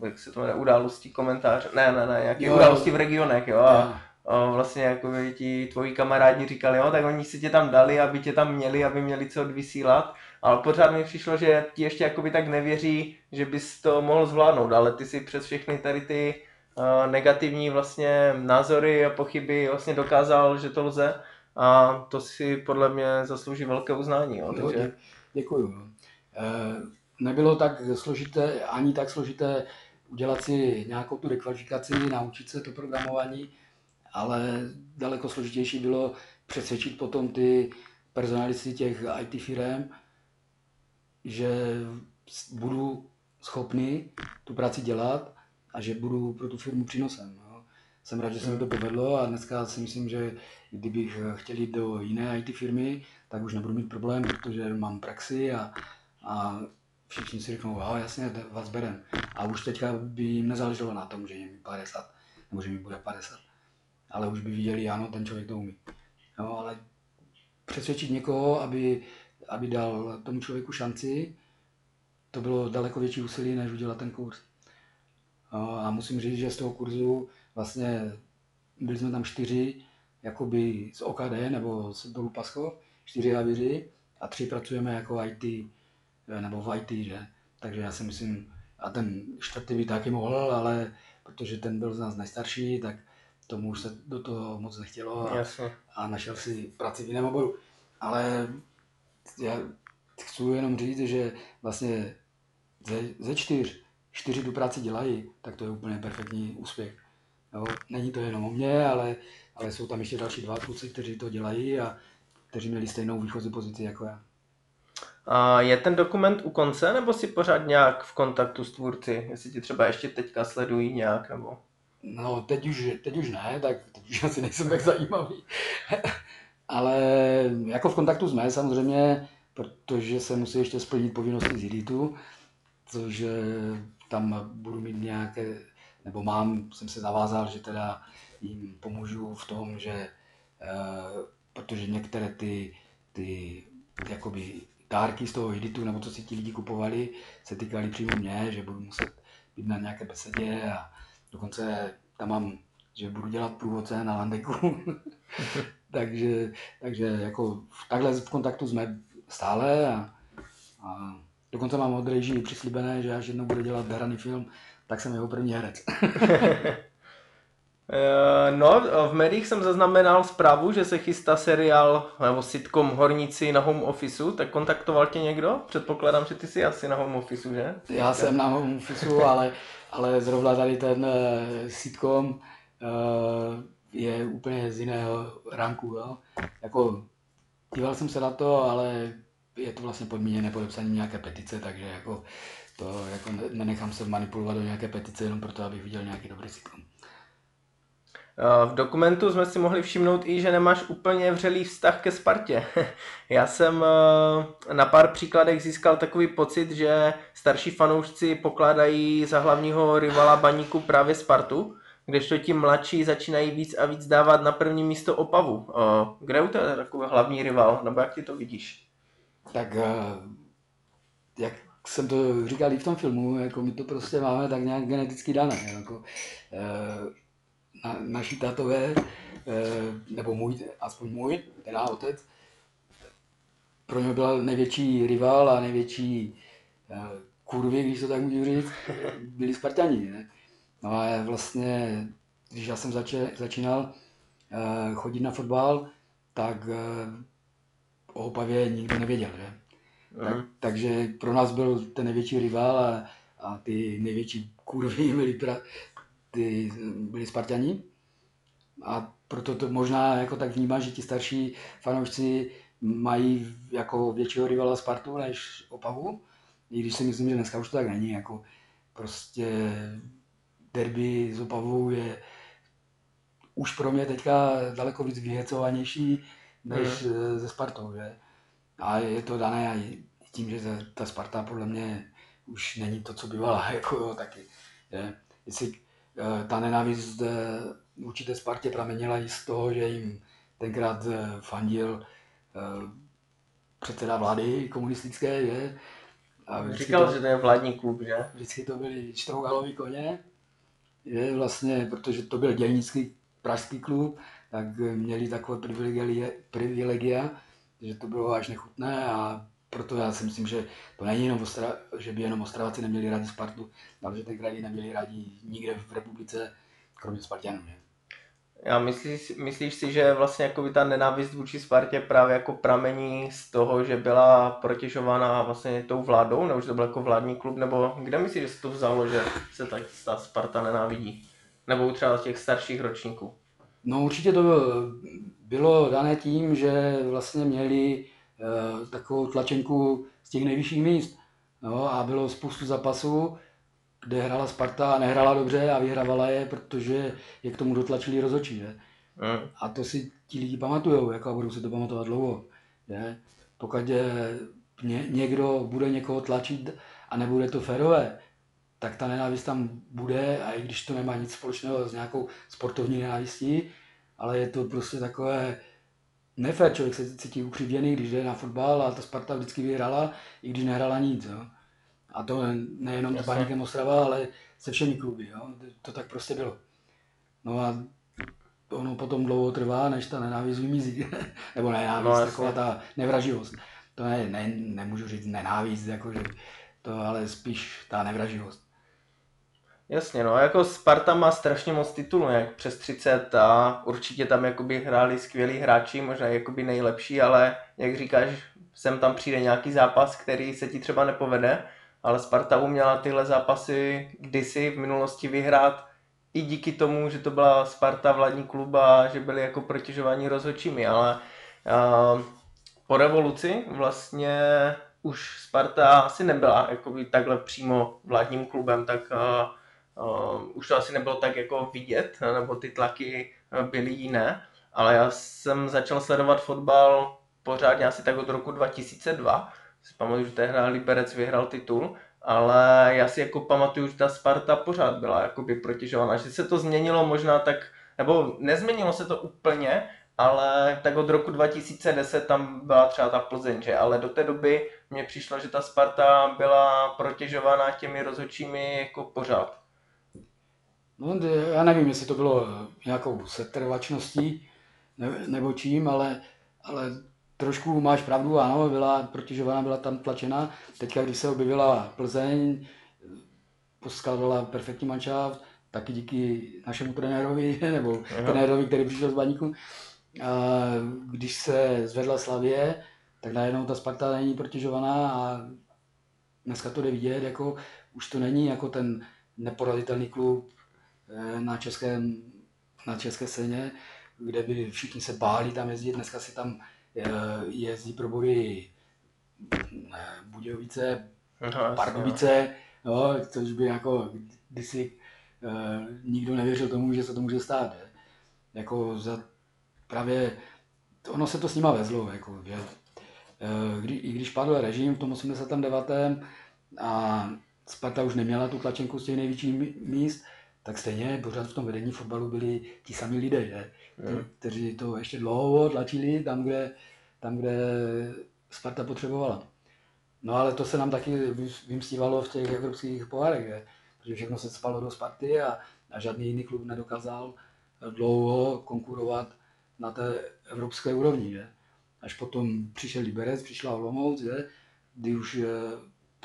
Speaker 1: jak se to jmenuje, událostí, komentář, ne, ne, ne, nějaké události v regionech, jo. A, a vlastně jako ti tvoji kamarádi říkali, jo, tak oni si tě tam dali, aby tě tam měli, aby měli co odvysílat ale pořád mi přišlo, že ti ještě jakoby tak nevěří, že bys to mohl zvládnout, ale ty si přes všechny tady ty uh, negativní vlastně názory a pochyby vlastně dokázal, že to lze a to si podle mě zaslouží velké uznání. Jo,
Speaker 2: takže... Dě, děkuju. E, nebylo tak složité, ani tak složité udělat si nějakou tu rekvalifikaci, naučit se to programování, ale daleko složitější bylo přesvědčit potom ty personalisty těch IT firm, že budu schopný tu práci dělat a že budu pro tu firmu přínosem. No. Jsem rád, že se mi to povedlo a dneska si myslím, že kdybych chtěl jít do jiné IT firmy, tak už nebudu mít problém, protože mám praxi a, a všichni si řeknou, wow, jasně, vás berem. A už teďka by jim nezáleželo na tom, že je mi 50, nebo že mi bude 50. Ale už by viděli, ano, ten člověk to umí. No, ale přesvědčit někoho, aby aby dal tomu člověku šanci, to bylo daleko větší úsilí, než udělat ten kurz. A musím říct, že z toho kurzu vlastně byli jsme tam čtyři, jakoby z OKD nebo z Dolu Pasko, čtyři havíři a tři pracujeme jako IT, nebo v IT, že? Takže já si myslím, a ten čtvrtý by taky mohl, ale protože ten byl z nás nejstarší, tak tomu už se do toho moc nechtělo a, a našel si práci v jiném oboru. Ale já chci jenom říct, že vlastně ze, ze čtyř, čtyři tu práci dělají, tak to je úplně perfektní úspěch. Jo? Není to jenom o mě, ale, ale jsou tam ještě další dva kluci, kteří to dělají a kteří měli stejnou výchozí pozici jako já.
Speaker 1: A je ten dokument u konce, nebo si pořád nějak v kontaktu s tvůrci? Jestli ti třeba ještě teďka sledují nějak, nebo...
Speaker 2: No, teď už, teď už ne, tak teď už asi nejsem tak zajímavý. Ale jako v kontaktu jsme samozřejmě, protože se musí ještě splnit povinnosti z editu, což tam budu mít nějaké, nebo mám, jsem se zavázal, že teda jim pomůžu v tom, že uh, protože některé ty, ty jakoby dárky z toho editu, nebo co si ti lidi kupovali, se týkaly přímo mě, že budu muset být na nějaké besedě a dokonce tam mám, že budu dělat průvodce na Landeku. takže, takže jako takhle v kontaktu jsme stále a, a dokonce mám od režii přislíbené, že až jednou bude dělat hraný film, tak jsem jeho první herec.
Speaker 1: Eh, no, v médiích jsem zaznamenal zprávu, že se chystá seriál nebo sitcom Horníci na home officeu, tak kontaktoval tě někdo? Předpokládám, že ty jsi asi na home officeu, že?
Speaker 2: Já jsem na home officeu, ale, ale zrovna tady ten uh, sitcom uh, je úplně z jiného ranku. Jo? Jako, díval jsem se na to, ale je to vlastně podmíněné podepsaním nějaké petice, takže jako to jako nenechám se manipulovat do nějaké petice jenom proto, abych viděl nějaký dobrý sitcom.
Speaker 1: V dokumentu jsme si mohli všimnout i, že nemáš úplně vřelý vztah ke Spartě. Já jsem eh, na pár příkladech získal takový pocit, že starší fanoušci pokládají za hlavního rivala baníku právě Spartu. kdežto ti mladší začínají víc a víc dávat na první místo Opavu. Kde je to takový hlavní rival, nebo jak ty to vidíš?
Speaker 2: Tak jak jsem to říkal i v tom filmu, jako my to prostě máme tak nějak geneticky dané. Jako, na, naši tatové, nebo můj, aspoň můj, teda otec, pro něj byl největší rival a největší kurvy, když to tak můžu říct, byli Spartani. Ne? No a vlastně, když já jsem zače, začínal chodit na fotbal, tak o Opavě nikdo nevěděl. Že? Tak, takže pro nás byl ten největší rival a, a ty největší kurvy byli, pra, ty, byli Spartani. A proto to možná jako tak vnímám, že ti starší fanoušci mají jako většího rivala Spartu než Opavu. I když si myslím, že dneska už to tak není. Jako prostě derby s Opavou je už pro mě teďka daleko víc vyhecovanější než mm. ze Spartou. Že? A je to dané i tím, že ta Sparta podle mě už není to, co bývala. Jako, jo, taky, že? Jestli eh, ta nenávist eh, vůči té Spartě pramenila i z toho, že jim tenkrát fandil předseda vlády komunistické, že?
Speaker 1: A Říkal, to, že to je vládní klub, že?
Speaker 2: Vždycky to byly čtrougalový koně, je vlastně, protože to byl dělnický pražský klub, tak měli takové privilegia, privilegia, že to bylo až nechutné a proto já si myslím, že to není jenom Ostra, že by jenom Ostraváci neměli rádi Spartu, ale že tenkrát ji neměli rádi nikde v republice, kromě Spartanů. Ne?
Speaker 1: Já myslíš, myslíš si, že vlastně jako ta nenávist vůči Spartě právě jako pramení z toho, že byla protěžována vlastně tou vládou, nebo že to byl jako vládní klub, nebo kde myslíš, že se to vzalo, že se tak ta Sparta nenávidí? Nebo třeba z těch starších ročníků?
Speaker 2: No určitě to bylo dané tím, že vlastně měli e, takovou tlačenku z těch nejvyšších míst. No, a bylo spoustu zápasů, kde hrála Sparta a nehrála dobře a vyhrávala je, protože je k tomu dotlačili rozhodčí. Že? Mm. A to si ti lidi pamatujou, jako a budou se to pamatovat dlouho. Že? Pokud ně, někdo bude někoho tlačit a nebude to férové, tak ta nenávist tam bude a i když to nemá nic společného s nějakou sportovní nenávistí, ale je to prostě takové nefér, člověk se cítí ukřivděný, když jde na fotbal a ta Sparta vždycky vyhrála, i když nehrála nic. Jo. A to nejenom s Baníkem Ostrava, ale se všemi kluby. Jo? To tak prostě bylo. No a ono potom dlouho trvá, než ta nenávist vymizí. Nebo nenávist, no, taková ta nevraživost. To ne, ne, nemůžu říct nenávist, jakože to ale spíš ta nevraživost.
Speaker 1: Jasně, no, jako Sparta má strašně moc titulů, jak přes 30 a určitě tam jakoby hráli skvělí hráči, možná jakoby nejlepší, ale jak říkáš, sem tam přijde nějaký zápas, který se ti třeba nepovede ale Sparta uměla tyhle zápasy kdysi v minulosti vyhrát i díky tomu, že to byla Sparta vládní klub a že byli jako protěžováni rozhodčími, ale uh, po revoluci vlastně už Sparta asi nebyla jakoby takhle přímo vládním klubem, tak uh, uh, už to asi nebylo tak jako vidět, nebo ty tlaky byly jiné, ale já jsem začal sledovat fotbal pořádně asi tak od roku 2002, si pamatuju, že tehdy Liberec vyhrál titul, ale já si jako pamatuju, že ta Sparta pořád byla jakoby protěžovaná, že se to změnilo možná tak, nebo nezměnilo se to úplně, ale tak od roku 2010 tam byla třeba ta Plzeň, že? ale do té doby mně přišlo, že ta Sparta byla protěžovaná těmi rozhodčími jako pořád.
Speaker 2: No, já nevím, jestli to bylo nějakou setrvačností nebo čím, ale, ale trošku máš pravdu, ano, byla protěžovaná, byla tam tlačena. Teďka, když se objevila Plzeň, poskladala perfektní manšaft, taky díky našemu trenérovi, nebo Aha. trenérovi, který přišel z Baníku. A když se zvedla Slavě, tak najednou ta Sparta není protěžovaná a dneska to jde vidět, jako už to není jako ten neporaditelný klub eh, na, českém, na české scéně, kde by všichni se báli tam jezdit, dneska si tam Eh, jezdí pro body eh, Budějovice, no, Pardubice, no, což by jako kdysi nikdo nevěřil tomu, že se to může stát. Je. Jako za, právě ono se to s nima vezlo, jako, že, kdy, i když padl režim v tom 89. a Sparta už neměla tu tlačenku z těch největších míst, tak stejně pořád v tom vedení fotbalu byli ti samí lidé, že?
Speaker 1: Hmm.
Speaker 2: kteří to ještě dlouho tlačili tam, kde, tam, kde Sparta potřebovala. No ale to se nám taky vymstívalo v těch evropských pohárech, že? protože všechno se spalo do Sparty a, a žádný jiný klub nedokázal dlouho konkurovat na té evropské úrovni. Že? Až potom přišel Liberec, přišla Olomouc, že? kdy už eh,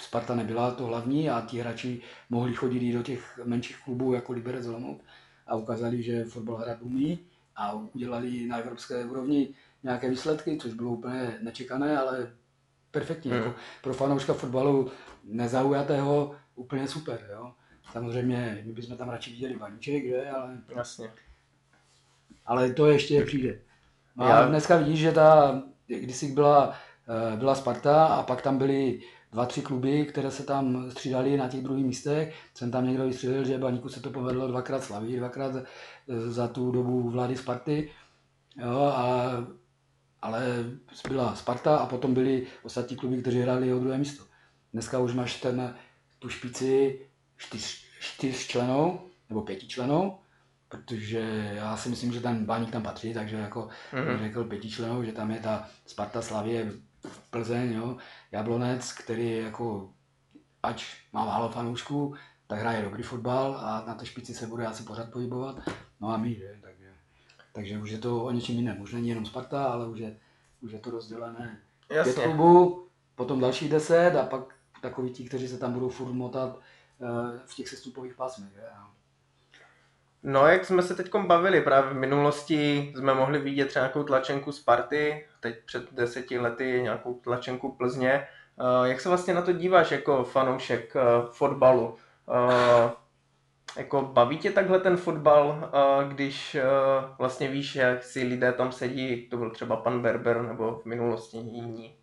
Speaker 2: Sparta nebyla to hlavní a ti hráči mohli chodit i do těch menších klubů jako Liberec Olomouc a ukázali, že fotbal hrát umí a udělali na evropské úrovni nějaké výsledky, což bylo úplně nečekané, ale perfektní. Hmm. Jako pro fanouška fotbalu nezaujatého úplně super. Jo? Samozřejmě, my bychom tam radši viděli Baníček, že? Ale,
Speaker 1: Jasně.
Speaker 2: ale to ještě přijde. No a dneska vidíš, že ta, když byla, eh, byla Sparta a pak tam byly dva, tři kluby, které se tam střídali na těch druhých místech. Jsem tam někdo vystřelil, že Baníku se to povedlo dvakrát slaví, dvakrát eh, za tu dobu vlády Sparty. Jo, a, ale byla Sparta a potom byli ostatní kluby, kteří hráli o druhé místo. Dneska už máš ten, tu špici čtyř, čtyř členů, nebo pěti členů, protože já si myslím, že ten Baník tam patří, takže jako mm-hmm. řekl pěti členů, že tam je ta Sparta, Slavě, Plzeň, jo, Jablonec, který jako, ať má málo fanoušků, tak hraje dobrý fotbal a na té špici se bude asi pořád pohybovat. No a my, že? Takže, takže už je to o něčem jiném. Už není jenom Sparta, ale už je, už je to rozdělené
Speaker 1: Jasně.
Speaker 2: pět klubů, potom další deset a pak takoví ti, kteří se tam budou furt motat uh, v těch sestupových pásmech. Že?
Speaker 1: No, jak jsme se teď bavili, právě v minulosti jsme mohli vidět třeba nějakou tlačenku Sparty, teď před deseti lety nějakou tlačenku Plzně. Jak se vlastně na to díváš jako fanoušek fotbalu? Jako baví tě takhle ten fotbal, když vlastně víš, jak si lidé tam sedí, to byl třeba pan Berber nebo v minulosti jiní?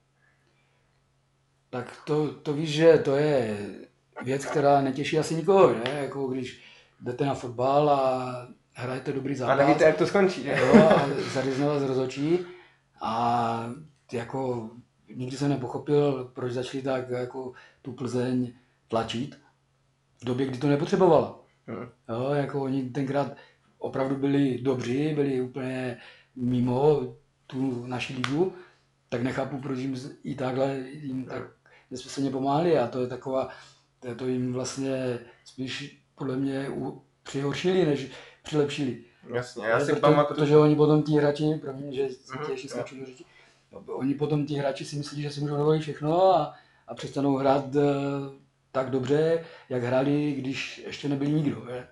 Speaker 2: Tak to, to víš, že to je věc, která netěší asi nikoho, že? Jako když jdete na fotbal a hrajete dobrý zápas.
Speaker 1: A nevíte, jak to skončí.
Speaker 2: Jo, a zařízne vás rozhodčí a jako nikdy jsem nepochopil, proč začali tak jako tu Plzeň tlačit v době, kdy to nepotřebovala. Hmm. Jo, jako oni tenkrát opravdu byli dobří, byli úplně mimo tu naši ligu, tak nechápu, proč jim i takhle jim tak nesmyslně pomáhali a to je taková, to jim vlastně spíš podle mě přihoršili, než přilepšili.
Speaker 1: Jasně, já si
Speaker 2: proto,
Speaker 1: pamatuju.
Speaker 2: Protože oni potom ti hráči, promiň, že ještě skáču do řeči, oni potom ti hráči si myslí, že si můžou dovolit všechno a, a přestanou hrát uh, tak dobře, jak hráli, když ještě nebyli nikdo. Je?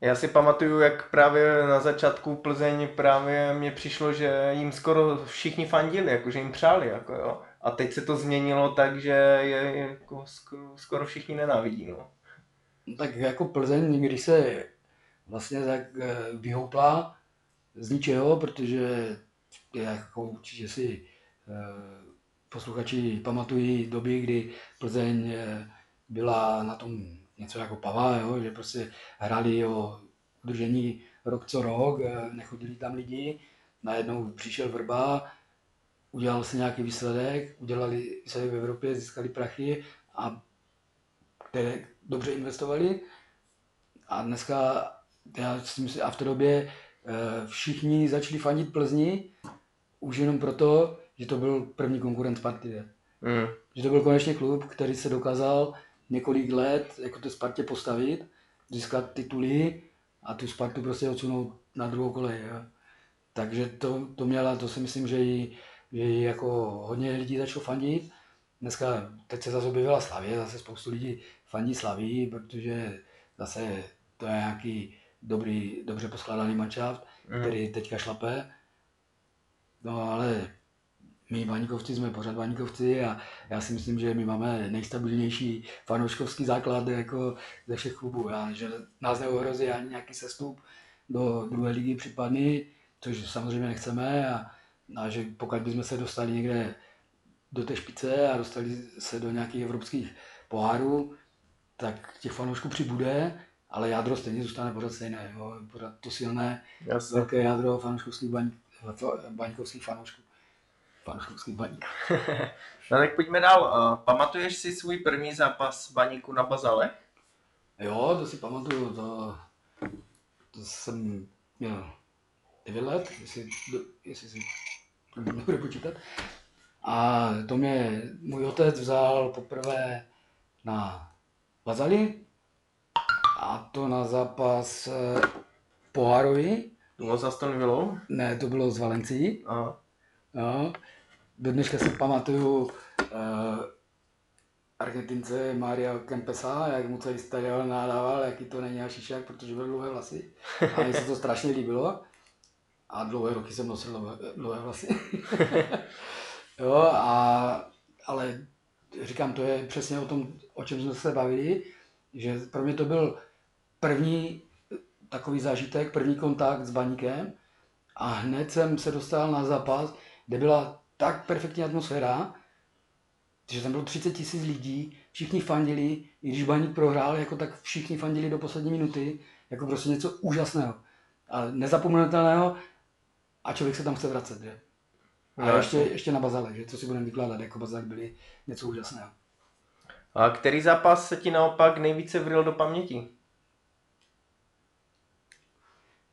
Speaker 1: Já si pamatuju, jak právě na začátku Plzeň právě mě přišlo, že jim skoro všichni fandili, jako že jim přáli. Jako jo. A teď se to změnilo tak, že je jako skoro, skoro všichni nenávidí. No.
Speaker 2: No, tak jako Plzeň, když se vlastně tak eh, vyhoupla z ničeho, protože jako určitě si eh, posluchači pamatují doby, kdy Plzeň eh, byla na tom něco jako pava, jo, že prostě hráli o udržení rok co rok, nechodili tam lidi, najednou přišel Vrba, udělal se nějaký výsledek, udělali se v Evropě, získali prachy a které dobře investovali. A dneska, já si myslím, a v té době eh, všichni začali fandit Plzni, už jenom proto, že to byl první konkurent Sparty. Mm. Že to byl konečně klub, který se dokázal několik let jako to Spartě postavit, získat tituly a tu Spartu prostě odsunout na druhou kolej. Jo. Takže to, to měla, to si myslím, že jí, že jí jako hodně lidí začalo fandit. Dneska, teď se zase objevila Slavě, zase spoustu lidí fandí Slaví, protože zase to je nějaký dobrý, dobře poskládaný manšaft, mm. který teďka šlape. No ale my Baníkovci jsme pořád Baníkovci a já si myslím, že my máme nejstabilnější fanouškovský základ jako ze všech klubů. A že nás neohrozí ani nějaký sestup do druhé ligy případný, což samozřejmě nechceme a, a že pokud bychom se dostali někde do té špice a dostali se do nějakých evropských pohárů, tak těch fanoušků přibude, ale jádro stejně zůstane pořád stejné, jo? pořád to silné, Jasne. velké jádro fanouškovských baň, baňkovských fanoušků. Fanouškovských baník.
Speaker 1: no tak pojďme dál. Uh, pamatuješ si svůj první zápas baníku na Bazale?
Speaker 2: Jo, to si pamatuju, to, to jsem měl 9 let, jestli, jestli si nebude počítat. A to mě můj otec vzal poprvé na Vazali a to na zápas eh, pohárový.
Speaker 1: To bylo s Aston?
Speaker 2: Ne, to bylo z Valencií.
Speaker 1: Aha.
Speaker 2: Jo. Do dneška si pamatuju uh, Argentince Maria Kempesa, jak mu celý stadion nádával, jaký to není šišák, protože byl dlouhé vlasy. A mně se to strašně líbilo. A dlouhé roky jsem nosil dlouhé, dlouhé vlasy. jo, a, ale říkám, to je přesně o tom, o čem jsme se bavili, že pro mě to byl první takový zážitek, první kontakt s baníkem a hned jsem se dostal na zápas, kde byla tak perfektní atmosféra, že tam bylo 30 tisíc lidí, všichni fandili, i když baník prohrál, jako tak všichni fandili do poslední minuty, jako prostě něco úžasného a nezapomenutelného a člověk se tam chce vracet, že? A
Speaker 1: No,
Speaker 2: ještě,
Speaker 1: jasně.
Speaker 2: ještě na Bazale, že co si budeme vykládat, jako Bazalek byli něco úžasného.
Speaker 1: A který zápas se ti naopak nejvíce vril do paměti?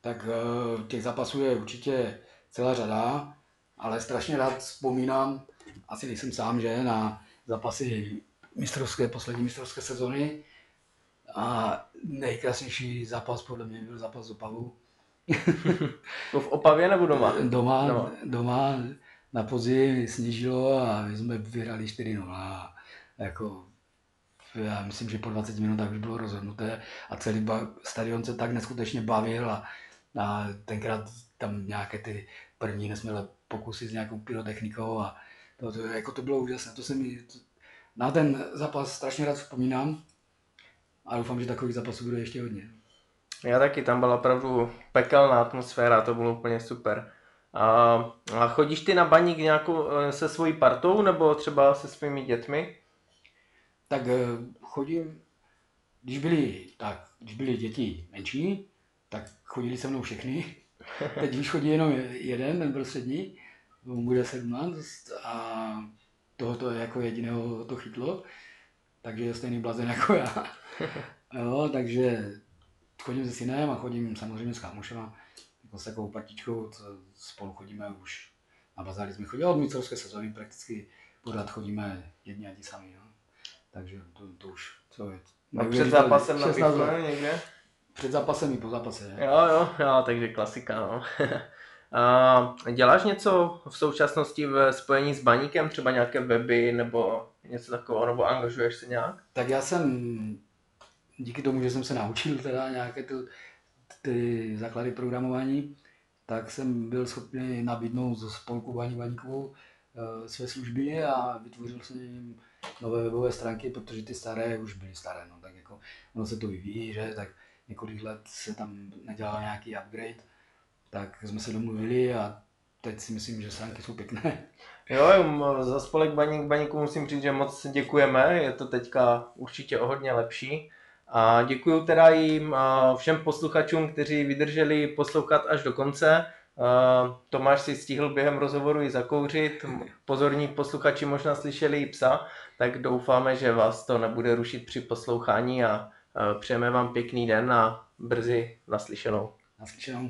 Speaker 2: Tak eh, těch zápasů je určitě celá řada, ale strašně rád vzpomínám, asi nejsem sám, že, na zápasy mistrovské, poslední mistrovské sezony. A nejkrásnější zápas podle mě byl zápas z Opavu.
Speaker 1: To v Opavě nebo doma?
Speaker 2: Doma,
Speaker 1: Doma.
Speaker 2: doma na podzim sněžilo a my jsme vyhrali 4-0. A jako, já myslím, že po 20 minutách už bylo rozhodnuté a celý stadion se tak neskutečně bavil a, a tenkrát tam nějaké ty první nesmělé pokusy s nějakou pyrotechnikou a to, to, jako to bylo úžasné. To se mi, to, na ten zápas strašně rád vzpomínám a doufám, že takových zápasů bude ještě hodně.
Speaker 1: Já taky, tam byla opravdu pekelná atmosféra, to bylo úplně super. A, a chodíš ty na baník nějakou eh, se svojí partou nebo třeba se svými dětmi?
Speaker 2: Tak eh, chodím, když byly, tak, když byly děti menší, tak chodili se mnou všechny. Teď už chodí jenom jeden, ten prostřední, mu bude 17 a tohoto jako jediného to chytlo, takže je stejný blazen jako já. Jo, takže chodím se synem a chodím samozřejmě s kámošema, jako s takovou partičkou, co spolu chodíme už na bazáry jsme chodili od mistrovské sezóny, prakticky pořád chodíme jedni a ti sami. Jo. Takže to, to už, co je,
Speaker 1: A před zápasem na
Speaker 2: 16 let.
Speaker 1: pivku někde?
Speaker 2: Před zápasem i po zápase. Ne?
Speaker 1: Jo, jo, jo, takže klasika, no. A děláš něco v současnosti v spojení s baníkem, třeba nějaké weby nebo něco takového, nebo angažuješ se nějak?
Speaker 2: Tak já jsem, díky tomu, že jsem se naučil teda nějaké ty, ty základy programování, tak jsem byl schopný nabídnout ze spolku Baní Baníkovou eh, své služby a vytvořil jsem jim nové webové stránky, protože ty staré už byly staré, no tak jako ono se to vyvíjí, že, tak několik let se tam nedělal nějaký upgrade, tak jsme se domluvili a teď si myslím, že stránky jsou pěkné.
Speaker 1: Jo, za spolek Baník Baníku musím říct, že moc děkujeme, je to teďka určitě o hodně lepší. A děkuji teda jim a všem posluchačům, kteří vydrželi poslouchat až do konce. Tomáš si stihl během rozhovoru i zakouřit, pozorní posluchači možná slyšeli i psa, tak doufáme, že vás to nebude rušit při poslouchání a přejeme vám pěkný den a brzy naslyšenou.
Speaker 2: Naslyšenou.